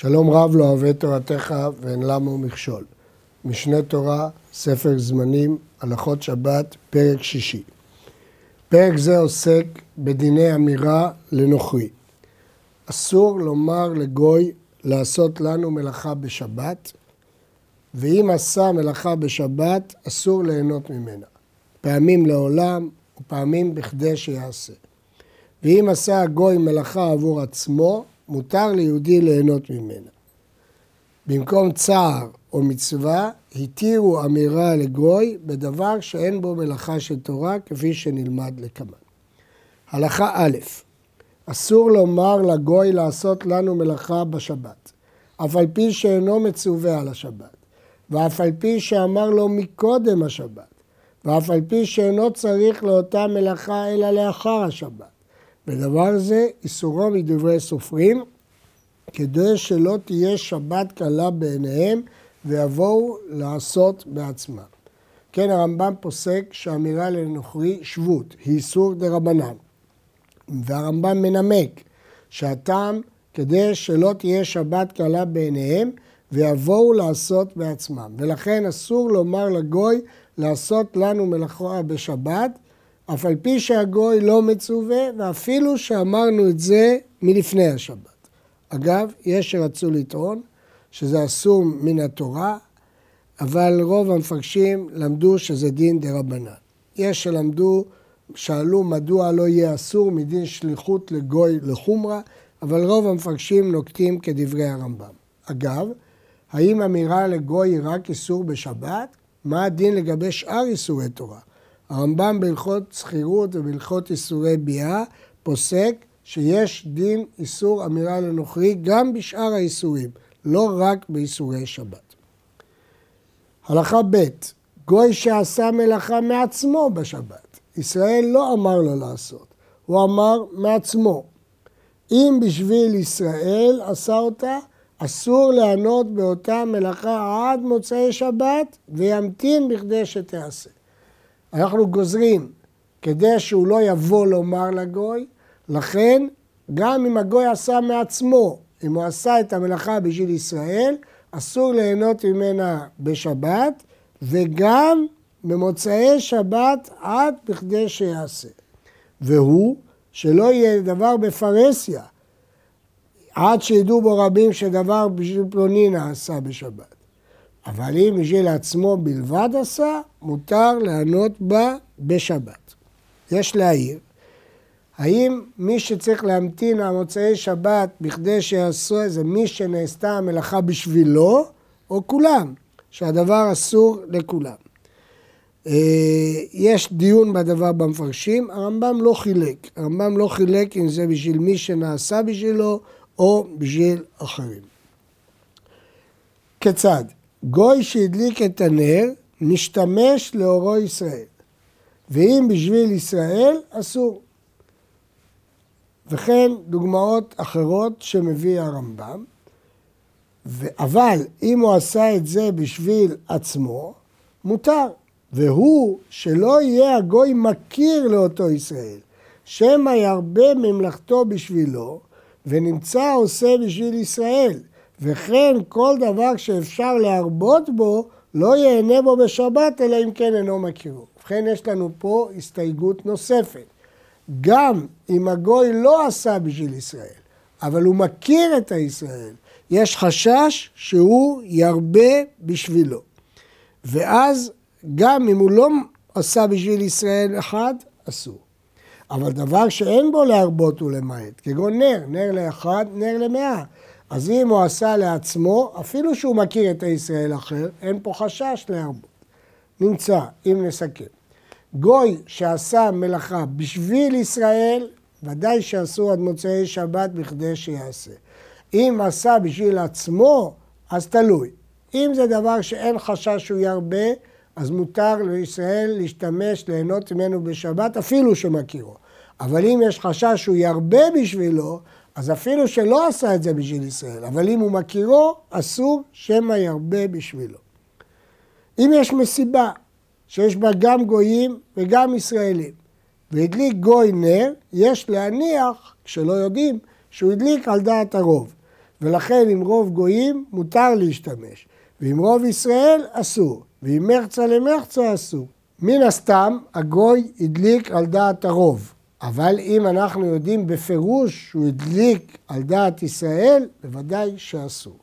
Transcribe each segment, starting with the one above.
שלום רב לא אוהב תורתך ואין למה מכשול. משנה תורה, ספר זמנים, הלכות שבת, פרק שישי. פרק זה עוסק בדיני אמירה לנוכרי. אסור לומר לגוי לעשות לנו מלאכה בשבת, ואם עשה מלאכה בשבת, אסור ליהנות ממנה. פעמים לעולם ופעמים בכדי שיעשה. ואם עשה הגוי מלאכה עבור עצמו, מותר ליהודי ליהנות ממנה. במקום צער או מצווה, התירו אמירה לגוי בדבר שאין בו מלאכה של תורה, כפי שנלמד לקמן. הלכה א', אסור לומר לגוי לעשות לנו מלאכה בשבת, אף על פי שאינו מצווה על השבת, ואף על פי שאמר לו מקודם השבת, ואף על פי שאינו צריך לאותה מלאכה אלא לאחר השבת. ודבר זה איסורו מדברי סופרים, כדי שלא תהיה שבת קלה בעיניהם ויבואו לעשות בעצמם. כן, הרמב"ם פוסק שאמירה לנוכרי שבות היא איסור דה רבנן. והרמב"ם מנמק שהטעם כדי שלא תהיה שבת קלה בעיניהם ויבואו לעשות בעצמם. ולכן אסור לומר לגוי לעשות לנו מלאכה בשבת, אף על פי שהגוי לא מצווה, ואפילו שאמרנו את זה מלפני השבת. אגב, יש שרצו לטעון שזה אסור מן התורה, אבל רוב המפרשים למדו שזה דין דה רבנן. יש שלמדו, שאלו מדוע לא יהיה אסור מדין שליחות לגוי לחומרה, אבל רוב המפרשים נוקטים כדברי הרמב"ם. אגב, האם אמירה לגוי היא רק איסור בשבת? מה הדין לגבי שאר איסורי תורה? הרמב"ם בהלכות שכירות ובהלכות איסורי ביאה פוסק שיש דין איסור אמירה לנוכרי גם בשאר האיסורים, לא רק באיסורי שבת. הלכה ב' גוי שעשה מלאכה מעצמו בשבת, ישראל לא אמר לו לעשות, הוא אמר מעצמו. אם בשביל ישראל עשה אותה, אסור לענות באותה מלאכה עד מוצאי שבת וימתין בכדי שתיעשה. אנחנו גוזרים כדי שהוא לא יבוא לומר לגוי, לכן גם אם הגוי עשה מעצמו, אם הוא עשה את המלאכה בשביל ישראל, אסור ליהנות ממנה בשבת, וגם במוצאי שבת עד בכדי שיעשה. והוא, שלא יהיה דבר בפרהסיה, עד שידעו בו רבים שדבר בשביל פלוני נעשה בשבת. אבל אם בשביל עצמו בלבד עשה, מותר לענות בה בשבת. יש להעיר, האם מי שצריך להמתין על מוצאי שבת בכדי שיעשו זה מי שנעשתה המלאכה בשבילו, או כולם, שהדבר אסור לכולם. אה, יש דיון בדבר במפרשים, הרמב"ם לא חילק. הרמב"ם לא חילק אם זה בשביל מי שנעשה בשבילו או בשביל אחרים. כיצד? גוי שהדליק את הנר, משתמש לאורו ישראל. ואם בשביל ישראל, אסור. וכן דוגמאות אחרות שמביא הרמב"ם. אבל אם הוא עשה את זה בשביל עצמו, מותר. והוא שלא יהיה הגוי מכיר לאותו ישראל, שמא ירבה ממלכתו בשבילו, ונמצא עושה בשביל ישראל. וכן כל דבר שאפשר להרבות בו, לא ייהנה בו בשבת, אלא אם כן אינו מכירו. ובכן, יש לנו פה הסתייגות נוספת. גם אם הגוי לא עשה בשביל ישראל, אבל הוא מכיר את הישראל, יש חשש שהוא ירבה בשבילו. ואז גם אם הוא לא עשה בשביל ישראל אחד, אסור. אבל דבר שאין בו להרבות ולמעט, כגון נר, נר לאחד, נר למאה. אז אם הוא עשה לעצמו, אפילו שהוא מכיר את הישראל אחר, אין פה חשש להרבות. נמצא, אם נסכם. גוי שעשה מלאכה בשביל ישראל, ודאי שאסור עד מוצאי שבת בכדי שיעשה. אם עשה בשביל עצמו, אז תלוי. אם זה דבר שאין חשש שהוא ירבה, אז מותר לישראל להשתמש, ליהנות ממנו בשבת, אפילו שמכירו. אבל אם יש חשש שהוא ירבה בשבילו, אז אפילו שלא עשה את זה בשביל ישראל, אבל אם הוא מכירו, אסור שמא ירבה בשבילו. אם יש מסיבה שיש בה גם גויים וגם ישראלים, והדליק גוי נר, יש להניח, כשלא יודעים, שהוא הדליק על דעת הרוב. ולכן עם רוב גויים מותר להשתמש, ועם רוב ישראל אסור, ועם מחצה למחצה אסור. מן הסתם הגוי הדליק על דעת הרוב, אבל אם אנחנו יודעים בפירוש שהוא הדליק על דעת ישראל, בוודאי שאסור.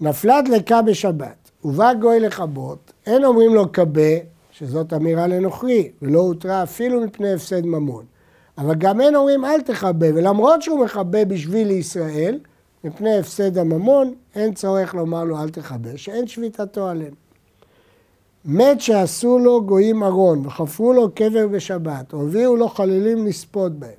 נפלה דלקה בשבת, ובא גוי לכבות, אין אומרים לו כבה, שזאת אמירה לנוכרי, ולא הותרה אפילו מפני הפסד ממון. אבל גם אין אומרים אל תכבה, ולמרות שהוא מכבה בשביל ישראל, מפני הפסד הממון, אין צורך לומר לו אל תכבה, שאין שביתתו עליהם. מת שעשו לו גויים ארון וחפרו לו קבר בשבת, או הביאו לו חללים לספות בהם.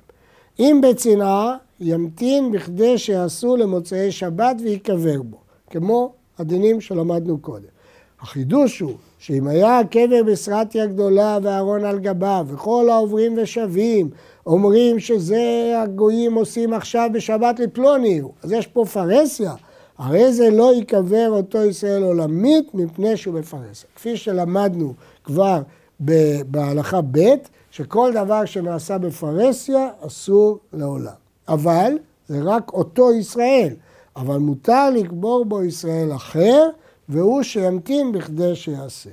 אם בצנעה, ימתין בכדי שיעשו למוצאי שבת ויקבר בו, כמו הדינים שלמדנו קודם. החידוש הוא שאם היה הקבר בסרטיה גדולה וארון על גביו, וכל העוברים ושבים אומרים שזה הגויים עושים עכשיו בשבת לפלוני, אז יש פה פרהסיה. הרי זה לא ייקבר אותו ישראל עולמית מפני שהוא בפרהסיה. כפי שלמדנו כבר בהלכה ב', שכל דבר שנעשה בפרהסיה אסור לעולם. אבל זה רק אותו ישראל, אבל מותר לקבור בו ישראל אחר, והוא שימתין בכדי שיעשה.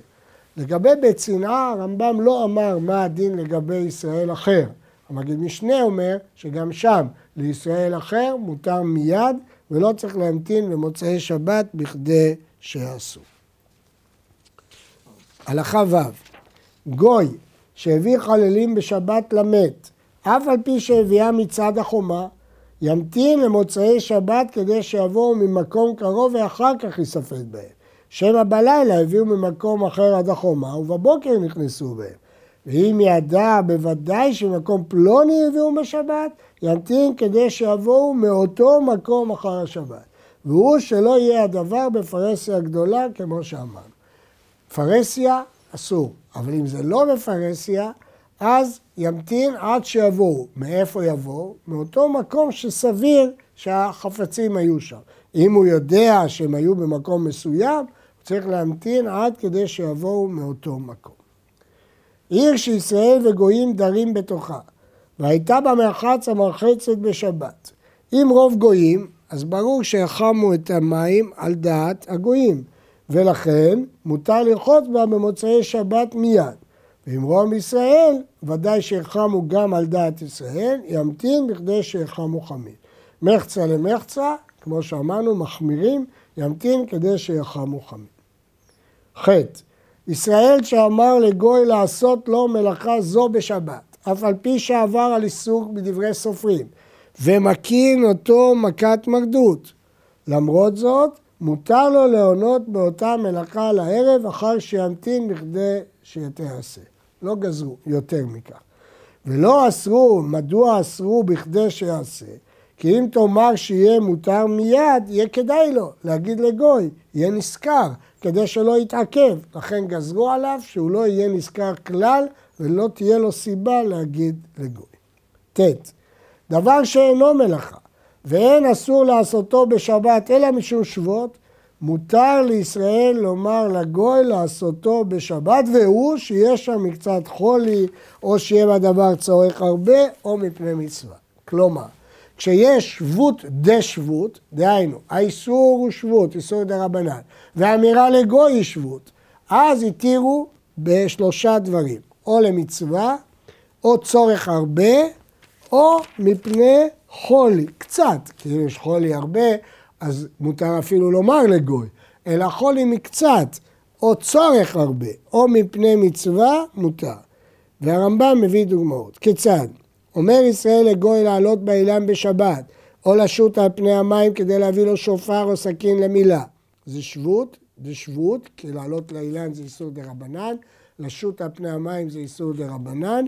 לגבי בית צנעה, הרמב"ם לא אמר מה הדין לגבי ישראל אחר. המגיד משנה אומר שגם שם לישראל אחר מותר מיד ולא צריך להמתין במוצאי שבת בכדי שיעשו. הלכה ו' גוי שהביא חללים בשבת למת, אף על פי שהביאה מצד החומה, ימתין למוצאי שבת כדי שיבואו ממקום קרוב ואחר כך ייספד בהם. שמא בלילה הביאו ממקום אחר עד החומה ובבוקר נכנסו בהם. ואם ידע בוודאי שמקום פלוני הביאו בשבת, ימתין כדי שיבואו מאותו מקום אחר השבת. והוא שלא יהיה הדבר בפרהסיה גדולה כמו שאמרנו. פרהסיה אסור, אבל אם זה לא בפרהסיה, אז ימתין עד שיבואו. מאיפה יבואו? מאותו מקום שסביר שהחפצים היו שם. אם הוא יודע שהם היו במקום מסוים, הוא צריך להמתין עד כדי שיבואו מאותו מקום. עיר שישראל וגויים דרים בתוכה, והייתה בה מרחץ המרחצת בשבת. אם רוב גויים, אז ברור שהחמו את המים על דעת הגויים, ולכן מותר לרחוץ בה במוצאי שבת מיד. ואם רוב ישראל, ודאי שיחמו גם על דעת ישראל, ימתין בכדי שיחמו חמין. מחצה למחצה, כמו שאמרנו, מחמירים, ימתין כדי שיחמו חמין. ח. ישראל שאמר לגוי לעשות לו מלאכה זו בשבת, אף על פי שעבר על עיסוק בדברי סופרים, ומקין אותו מכת מרדות. למרות זאת, מותר לו להונות באותה מלאכה לערב אחר שימתין בכדי שתיעשה. לא גזרו יותר מכך. ולא אסרו, מדוע אסרו בכדי שיעשה? כי אם תאמר שיהיה מותר מיד, יהיה כדאי לו להגיד לגוי, יהיה נשכר, כדי שלא יתעכב. לכן גזרו עליו שהוא לא יהיה נשכר כלל ולא תהיה לו סיבה להגיד לגוי. ט. דבר שאינו מלאכה, ואין אסור לעשותו בשבת אלא משום שבות, מותר לישראל לומר לגוי לעשותו בשבת, והוא שיש שם מקצת חולי, או שיהיה בדבר צורך הרבה, או מפני מצווה. כלומר, כשיש שבות דה שבות, דהיינו, האיסור הוא שבות, איסור דה רבנן, והאמירה לגוי היא שבות, אז התירו בשלושה דברים, או למצווה, או צורך הרבה, או מפני חולי, קצת, כי אם יש חולי הרבה, אז מותר אפילו לומר לגוי, אלא חולי מקצת, או צורך הרבה, או מפני מצווה, מותר. והרמב"ם מביא דוגמאות. כיצד? אומר ישראל לגוי לעלות באילן בשבת, או לשוט על פני המים כדי להביא לו שופר או סכין למילה. זה שבות, זה שבות, כי לעלות לאילן זה איסור דה רבנן, לשוט על פני המים זה איסור דה רבנן.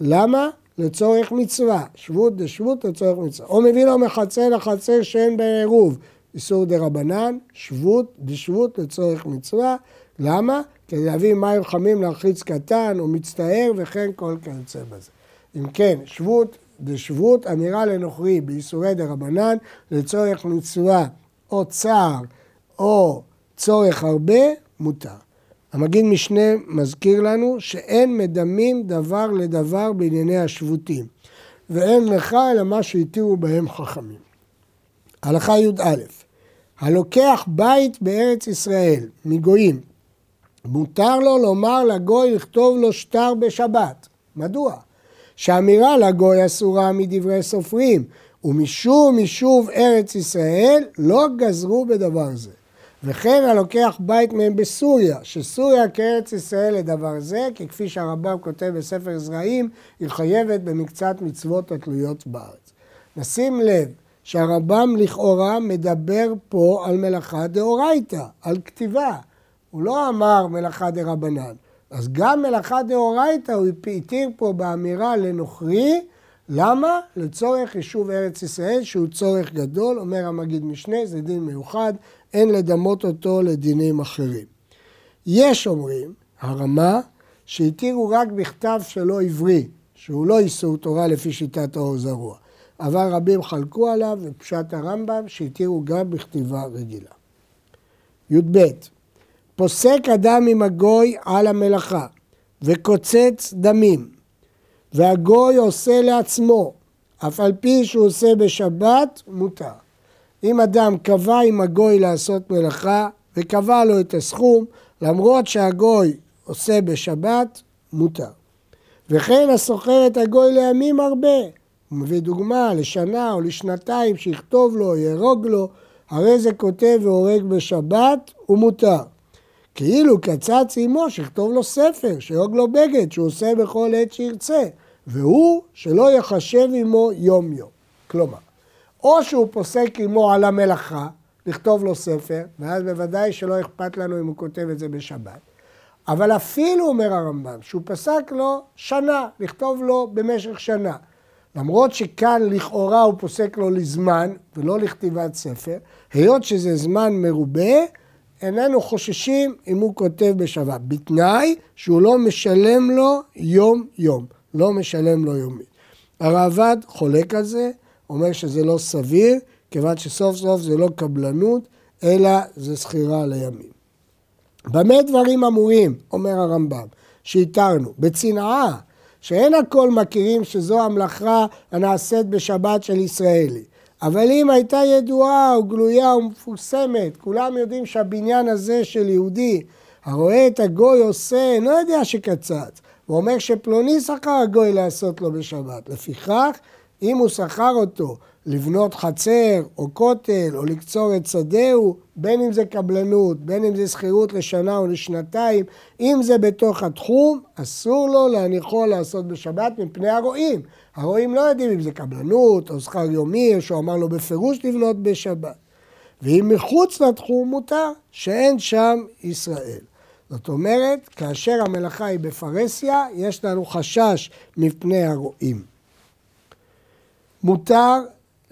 למה? לצורך מצווה. שבות דה שבות לצורך מצווה. או מביא לו מחצר לחצר שאין בעירוב, איסור דה רבנן, שבות דה שבות לצורך מצווה. למה? כדי להביא מים חמים להרחיץ קטן או מצטער וכן כל כיוצא בזה. אם כן, שבות דשבות, אמירה לנוכרי באיסורי דרבנן לצורך מצווה או צער או צורך הרבה, מותר. המגיד משנה מזכיר לנו שאין מדמים דבר לדבר בענייני השבותים, ואין לך אלא מה שהתירו בהם חכמים. הלכה י"א הלוקח בית בארץ ישראל מגויים, מותר לו לומר לגוי לכתוב לו שטר בשבת. מדוע? שהאמירה לגוי אסורה מדברי סופרים, ומשום יישוב ארץ ישראל לא גזרו בדבר זה. וכן הלוקח בית מהם בסוריה, שסוריה כארץ ישראל לדבר זה, כי כפי שהרמב"ם כותב בספר זרעים, היא חייבת במקצת מצוות התלויות בארץ. נשים לב שהרמב"ם לכאורה מדבר פה על מלאכה דאורייתא, על כתיבה. הוא לא אמר מלאכה דרבנן. אז גם מלאכה דאורייתא הוא התיר פה באמירה לנוכרי, למה? לצורך יישוב ארץ ישראל, שהוא צורך גדול, אומר המגיד משנה, זה דין מיוחד, אין לדמות אותו לדינים אחרים. יש אומרים, הרמה, שהתירו רק בכתב שלא עברי, שהוא לא איסור תורה לפי שיטת האור זרוע. אבל רבים חלקו עליו, ופשט הרמב"ם, שהתירו גם בכתיבה רגילה. י"ב פוסק אדם עם הגוי על המלאכה וקוצץ דמים, והגוי עושה לעצמו, אף על פי שהוא עושה בשבת, מותר. אם אדם קבע עם הגוי לעשות מלאכה וקבע לו את הסכום, למרות שהגוי עושה בשבת, מותר. וכן הסוחר את הגוי לימים הרבה. הוא מביא דוגמה לשנה או לשנתיים שיכתוב לו, יהרוג לו, הרי זה כותב והורג בשבת, הוא מותר. כאילו קצץ עמו שיכתוב לו ספר, שיהרוג לו בגד, שהוא עושה בכל עת שירצה, והוא שלא יחשב עמו יום יום. כלומר, או שהוא פוסק עמו על המלאכה, לכתוב לו ספר, ואז בוודאי שלא אכפת לנו אם הוא כותב את זה בשבת. אבל אפילו, אומר הרמב"ם, שהוא פסק לו שנה, לכתוב לו במשך שנה. למרות שכאן לכאורה הוא פוסק לו לזמן ולא לכתיבת ספר, היות שזה זמן מרובה, איננו חוששים אם הוא כותב בשבת, בתנאי שהוא לא משלם לו יום-יום, לא משלם לו יומי. הרעב"ד חולק על זה, אומר שזה לא סביר, כיוון שסוף סוף זה לא קבלנות, אלא זה שכירה לימים. במה דברים אמורים, אומר הרמב"ם, שהתרנו? בצנעה, שאין הכל מכירים שזו המלאכה הנעשית בשבת של ישראלי. אבל אם הייתה ידועה או גלויה ומפורסמת, כולם יודעים שהבניין הזה של יהודי, הרואה את הגוי עושה, אינו יודע שקצץ. הוא אומר שפלוני שכר הגוי לעשות לו בשבת. לפיכך, אם הוא שכר אותו לבנות חצר או כותל או לקצור את שדהו, בין אם זה קבלנות, בין אם זה שכירות לשנה או לשנתיים, אם זה בתוך התחום, אסור לו להניחו לעשות בשבת מפני הרועים. הרועים לא יודעים אם זה קבלנות או שכר יומי, או שהוא אמר לו בפירוש לבנות בשבת. ואם מחוץ לתחום מותר, שאין שם ישראל. זאת אומרת, כאשר המלאכה היא בפרהסיה, יש לנו חשש מפני הרועים. מותר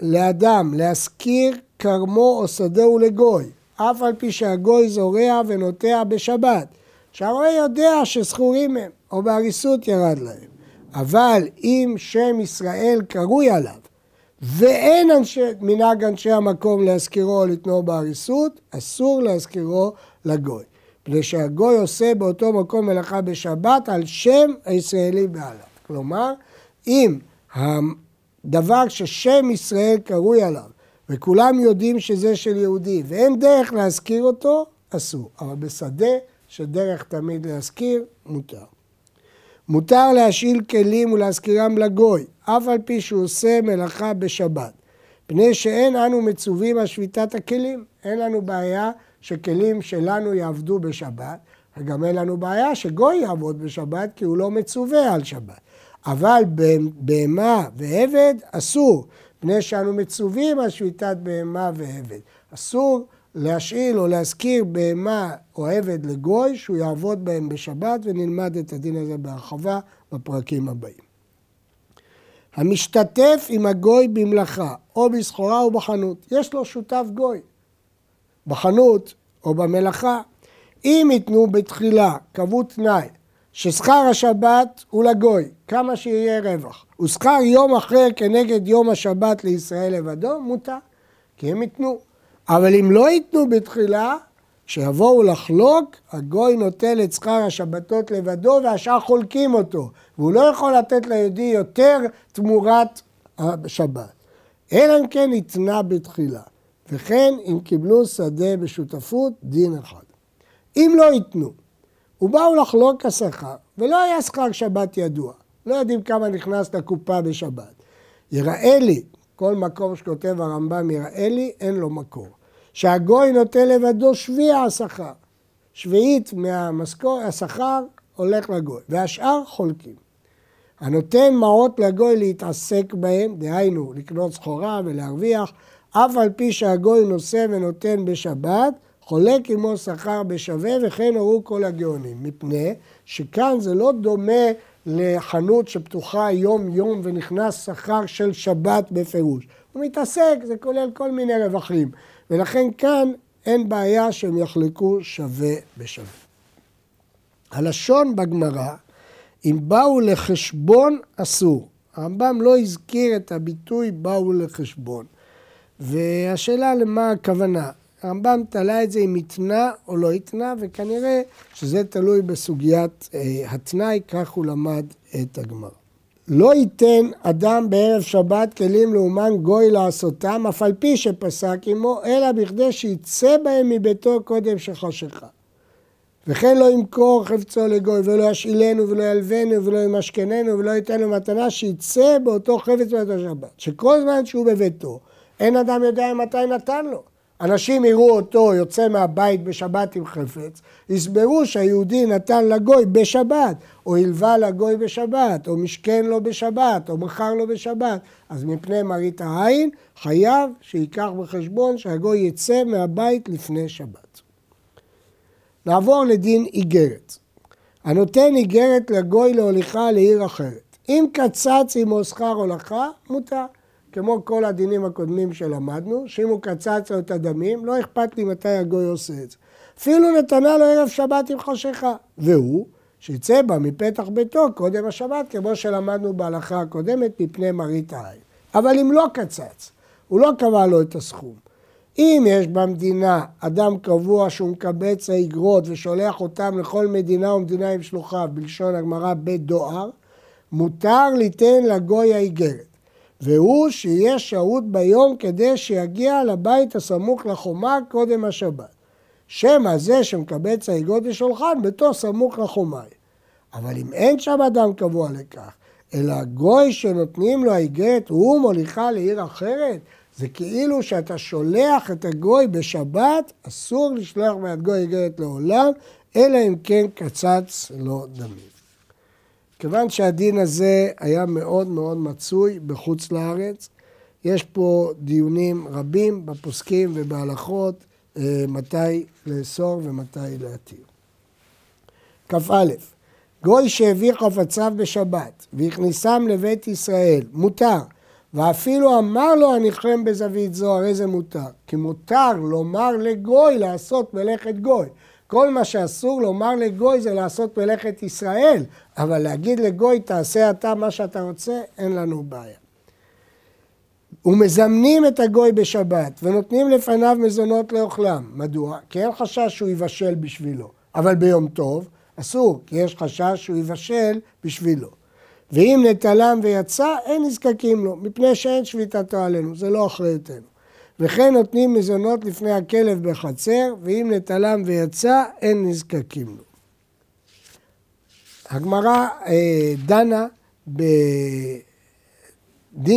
לאדם להשכיר כרמו או שדהו לגוי, אף על פי שהגוי זורע ונוטע בשבת, שהרועה יודע שזכורים הם, או בהריסות ירד להם. אבל אם שם ישראל קרוי עליו, ואין אנשי, מנהג אנשי המקום להזכירו או לתנוע בהריסות, אסור להזכירו לגוי. מפני שהגוי עושה באותו מקום מלאכה בשבת על שם הישראלי בעליו. כלומר, אם דבר ששם ישראל קרוי עליו, וכולם יודעים שזה של יהודי, ואין דרך להזכיר אותו, אסור. אבל בשדה שדרך תמיד להזכיר, מותר. מותר להשאיל כלים ולהזכירם לגוי, אף על פי שהוא עושה מלאכה בשבת. פני שאין אנו מצווים על שביתת הכלים. אין לנו בעיה שכלים שלנו יעבדו בשבת, וגם אין לנו בעיה שגוי יעבוד בשבת, כי הוא לא מצווה על שבת. אבל בהמה ועבד אסור, פני שאנו מצווים על שביתת בהמה ועבד. אסור להשאיל או להזכיר בהמה או עבד לגוי שהוא יעבוד בהם בשבת ונלמד את הדין הזה בהרחבה בפרקים הבאים. המשתתף עם הגוי במלאכה או בסחורה או בחנות, יש לו שותף גוי בחנות או במלאכה. אם ייתנו בתחילה, קבעו תנאי, ששכר השבת הוא לגוי, כמה שיהיה רווח. ושכר יום אחר כנגד יום השבת לישראל לבדו, מותר, כי הם ייתנו. אבל אם לא ייתנו בתחילה, כשיבואו לחלוק, הגוי נוטל את שכר השבתות לבדו והשאר חולקים אותו. והוא לא יכול לתת ליהודי יותר תמורת השבת. אלא אם כן ניתנה בתחילה. וכן אם קיבלו שדה בשותפות, דין אחד. אם לא ייתנו, ובאו לחלוק השכר, ולא היה שכר שבת ידוע, לא יודעים כמה נכנס לקופה בשבת. יראה לי, כל מקום שכותב הרמב"ם יראה לי, אין לו מקור. שהגוי נותן לבדו שביע השכר. שביעית מהמשכור, השכר הולך לגוי, והשאר חולקים. הנותן מעות לגוי להתעסק בהם, דהיינו לקנות סחורה ולהרוויח, אף על פי שהגוי נושא ונותן בשבת, חולק עמו שכר בשווה וכן הורו כל הגאונים, מפני שכאן זה לא דומה לחנות שפתוחה יום-יום ונכנס שכר של שבת בפירוש. הוא מתעסק, זה כולל כל מיני רווחים, ולכן כאן אין בעיה שהם יחלקו שווה בשווה. הלשון בגמרא, אם באו לחשבון אסור. הרמב"ם לא הזכיר את הביטוי באו לחשבון. והשאלה למה הכוונה. הרמב"ם תלה את זה אם התנה או לא התנה, וכנראה שזה תלוי בסוגיית אה, התנאי, כך הוא למד את הגמרא. לא ייתן אדם בערב שבת כלים לאומן גוי לעשותם, אף על פי שפסק עמו, אלא בכדי שיצא בהם מביתו קודם שחשכה. וכן לא ימכור חפצו לגוי, ולא ישאילנו, ולא ילבנו, ולא ימשכננו, ולא ייתן לו מתנה, שיצא באותו חפץ באותו שבת. שכל זמן שהוא בביתו, אין אדם יודע מתי נתן לו. אנשים יראו אותו יוצא מהבית בשבת עם חפץ, יסברו שהיהודי נתן לגוי בשבת, או הלווה לגוי בשבת, או משכן לו בשבת, או מכר לו בשבת. אז מפני מראית העין, חייב שייקח בחשבון שהגוי יצא מהבית לפני שבת. נעבור לדין איגרת. הנותן איגרת לגוי להוליכה לעיר אחרת. אם קצץ עמו שכר הולכה, מותר. כמו כל הדינים הקודמים שלמדנו, שאם הוא קצץ לו את הדמים, לא אכפת לי מתי הגוי עושה את זה. אפילו נתנה לו ערב שבת עם חשיכה. והוא, שיצא בה מפתח ביתו קודם השבת, כמו שלמדנו בהלכה הקודמת, מפני מראית העין. אבל אם לא קצץ, הוא לא קבע לו את הסכום. אם יש במדינה אדם קבוע שהוא מקבץ האגרות ושולח אותם לכל מדינה ומדינה עם שלוחיו, בלשון הגמרא בדואר, מותר ליתן לגוי האיגרת. והוא שיהיה שהות ביום כדי שיגיע לבית הסמוך לחומה קודם השבת. שמא זה שמקבץ האגרות ושולחן ביתו סמוך לחומה. אבל אם אין שם אדם קבוע לכך, אלא גוי שנותנים לו האיגרת, הוא מוליכה לעיר אחרת, זה כאילו שאתה שולח את הגוי בשבת, אסור לשלוח מיד גוי איגרת לעולם, אלא אם כן קצץ לו דמים. כיוון שהדין הזה היה מאוד מאוד מצוי בחוץ לארץ, יש פה דיונים רבים בפוסקים ובהלכות אה, מתי לאסור ומתי להתיר. כ"א גוי שהביא חפציו בשבת והכניסם לבית ישראל, מותר. ואפילו אמר לו הניחם בזווית זו, הרי זה מותר. כי מותר לומר לגוי לעשות מלאכת גוי. כל מה שאסור לומר לגוי זה לעשות מלאכת ישראל, אבל להגיד לגוי תעשה אתה מה שאתה רוצה, אין לנו בעיה. ומזמנים את הגוי בשבת ונותנים לפניו מזונות לאוכלם. מדוע? כי אין חשש שהוא יבשל בשבילו. אבל ביום טוב אסור, כי יש חשש שהוא יבשל בשבילו. ואם נטלם ויצא, אין נזקקים לו, מפני שאין שביתתו עלינו, זה לא אחריותנו. וכן נותנים מזונות לפני הכלב בחצר, ואם נטלם ויצא, אין נזקקים לו. הגמרא אה, דנה בדין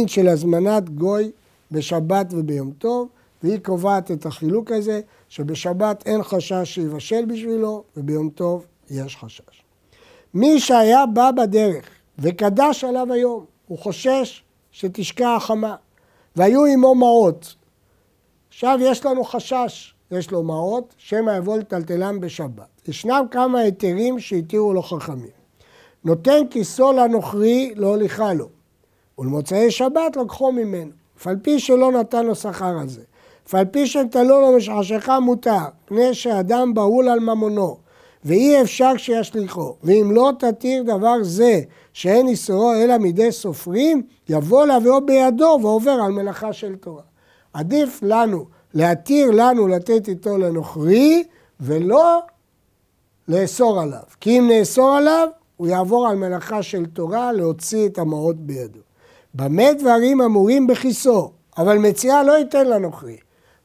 של הזמנת גוי בשבת וביום טוב, והיא קובעת את החילוק הזה, שבשבת אין חשש שיבשל בשבילו, וביום טוב יש חשש. מי שהיה בא בדרך וקדש עליו היום, הוא חושש שתשקע החמה, והיו עמו מעות, עכשיו יש לנו חשש, יש לו מעות, שמא יבוא לטלטלם בשבת. ישנם כמה היתרים שהתירו לו חכמים. נותן כיסו לנוכרי לא לו, ולמוצאי שבת לקחו ממנו, אף על פי שלא נתן לו שכר על זה. אף על פי שנתנו לו משחשכה מותר, פני שאדם בהול על ממונו, ואי אפשר שישליכו, ואם לא תתיר דבר זה שאין איסורו אלא מידי סופרים, יבוא להביאו בידו ועובר על מלאכה של תורה. עדיף לנו להתיר לנו לתת איתו לנוכרי ולא לאסור עליו. כי אם נאסור עליו, הוא יעבור על מלאכה של תורה להוציא את המעות בידו. במה דברים אמורים בכיסו, אבל מציאה לא ייתן לנוכרי.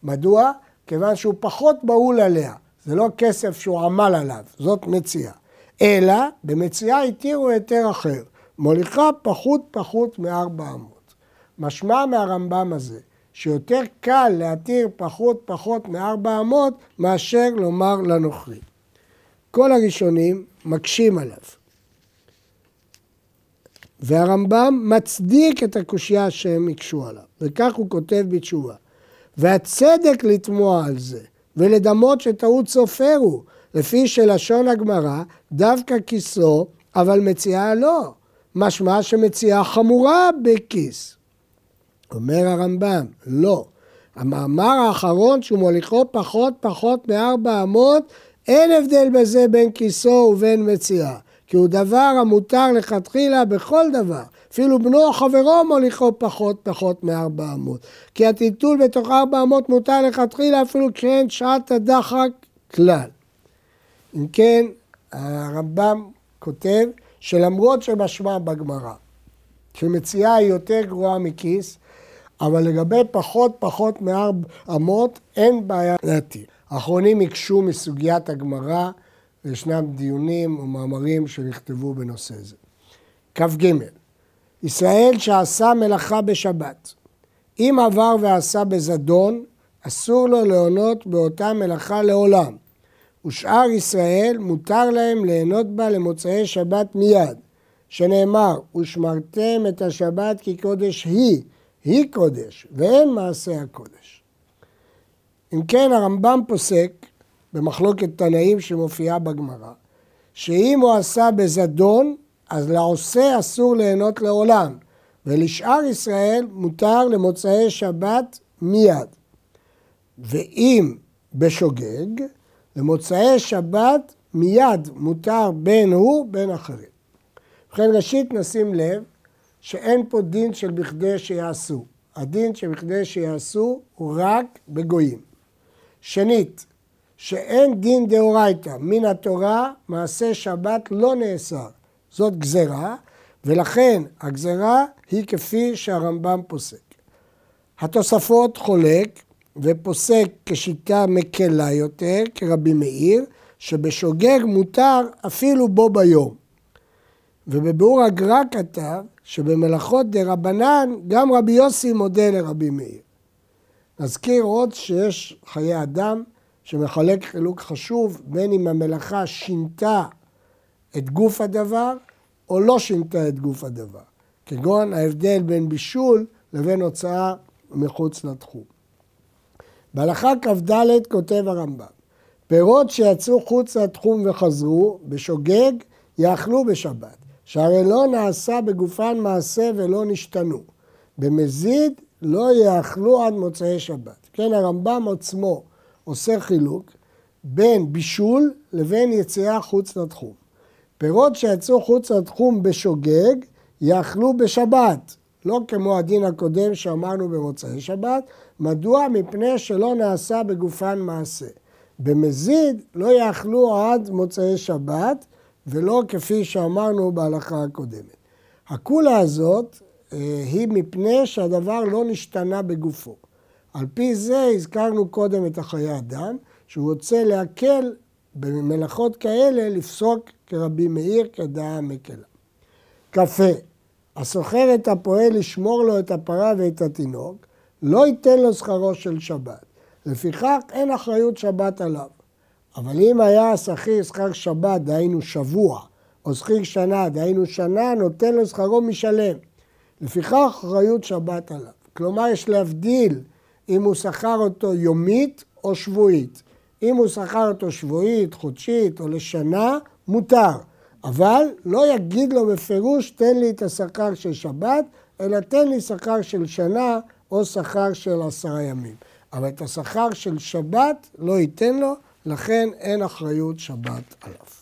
מדוע? כיוון שהוא פחות בהול עליה. זה לא כסף שהוא עמל עליו, זאת מציאה. אלא במציאה התירו היתר אחר, מוליכה פחות פחות מארבע אמות. משמע מהרמב"ם הזה, שיותר קל להתיר פחות פחות מארבע אמות מאשר לומר לנוכרי. כל הראשונים מקשים עליו. והרמב"ם מצדיק את הקושייה שהם הקשו עליו, וכך הוא כותב בתשובה. והצדק לתמוע על זה, ולדמות שטעות סופר הוא, לפי שלשון הגמרא, דווקא כיסו, אבל מציאה לא. משמע שמציאה חמורה בכיס. אומר הרמב"ם, לא. המאמר האחרון שהוא מוליכו פחות פחות מארבע אמות, אין הבדל בזה בין כיסו ובין מציאה. כי הוא דבר המותר לכתחילה בכל דבר. אפילו בנו או חברו מוליכו פחות פחות מארבע אמות. כי הטיטול בתוך ארבע אמות מותר לכתחילה אפילו כשאין שעת הדחק כלל. אם כן, הרמב"ם כותב שלמרות שמשמע בגמרא, שמציאה היא יותר גרועה מכיס, אבל לגבי פחות פחות מארבע אמות אין בעיה להתיר. האחרונים הקשו מסוגיית הגמרא, וישנם דיונים ומאמרים שנכתבו בנושא זה. כ"ג ישראל שעשה מלאכה בשבת, אם עבר ועשה בזדון, אסור לו להונות באותה מלאכה לעולם. ושאר ישראל מותר להם ליהנות בה למוצאי שבת מיד, שנאמר, ושמרתם את השבת כי קודש היא, היא קודש, ואין מעשה הקודש. אם כן, הרמב"ם פוסק, במחלוקת תנאים שמופיעה בגמרא, שאם הוא עשה בזדון, אז לעושה אסור ליהנות לעולם, ולשאר ישראל מותר למוצאי שבת מיד. ואם בשוגג, למוצאי שבת מיד מותר בין הוא בין אחרים. ובכן ראשית נשים לב שאין פה דין של בכדי שיעשו. הדין של בכדי שיעשו הוא רק בגויים. שנית, שאין דין דאורייתא מן התורה מעשה שבת לא נאסר. זאת גזרה, ולכן הגזרה היא כפי שהרמב"ם פוסק. התוספות חולק ופוסק כשיטה מקלה יותר, כרבי מאיר, שבשוגג מותר אפילו בו ביום. ובביאור הגר"א כתב שבמלאכות דה רבנן גם רבי יוסי מודה לרבי מאיר. נזכיר עוד שיש חיי אדם שמחלק חילוק חשוב בין אם המלאכה שינתה את גוף הדבר או לא שינתה את גוף הדבר, כגון ההבדל בין בישול לבין הוצאה מחוץ לתחום. בהלכה כ"ד כותב הרמב"ם, פירות שיצאו חוץ לתחום וחזרו, בשוגג, יאכלו בשבת, שהרי לא נעשה בגופן מעשה ולא נשתנו. במזיד לא יאכלו עד מוצאי שבת. כן, הרמב"ם עצמו עושה חילוק בין בישול לבין יציאה חוץ לתחום. פירות שיצאו חוץ לתחום בשוגג, יאכלו בשבת, לא כמו הדין הקודם שאמרנו במוצאי שבת, מדוע? מפני שלא נעשה בגופן מעשה. במזיד לא יאכלו עד מוצאי שבת, ולא כפי שאמרנו בהלכה הקודמת. הקולה הזאת אה, היא מפני שהדבר לא נשתנה בגופו. על פי זה הזכרנו קודם את החיי אדם, שהוא רוצה להקל במלאכות כאלה לפסוק כרבי מאיר כדעה מקלה. קפה, הסוחר את הפועל לשמור לו את הפרה ואת התינוק, לא ייתן לו שכרו של שבת. לפיכך אין אחריות שבת עליו. אבל אם היה השכיר שכר שבת, דהיינו שבוע, או שכיר שנה, דהיינו שנה, נותן לו שכרו משלם. לפיכך אחריות שבת עליו. כלומר, יש להבדיל אם הוא שכר אותו יומית או שבועית. אם הוא שכר אותו שבועית, חודשית או לשנה, מותר. אבל לא יגיד לו בפירוש, תן לי את השכר של שבת, אלא תן לי שכר של שנה או שכר של עשרה ימים. אבל את השכר של שבת לא ייתן לו, לכן אין אחריות שבת עליו.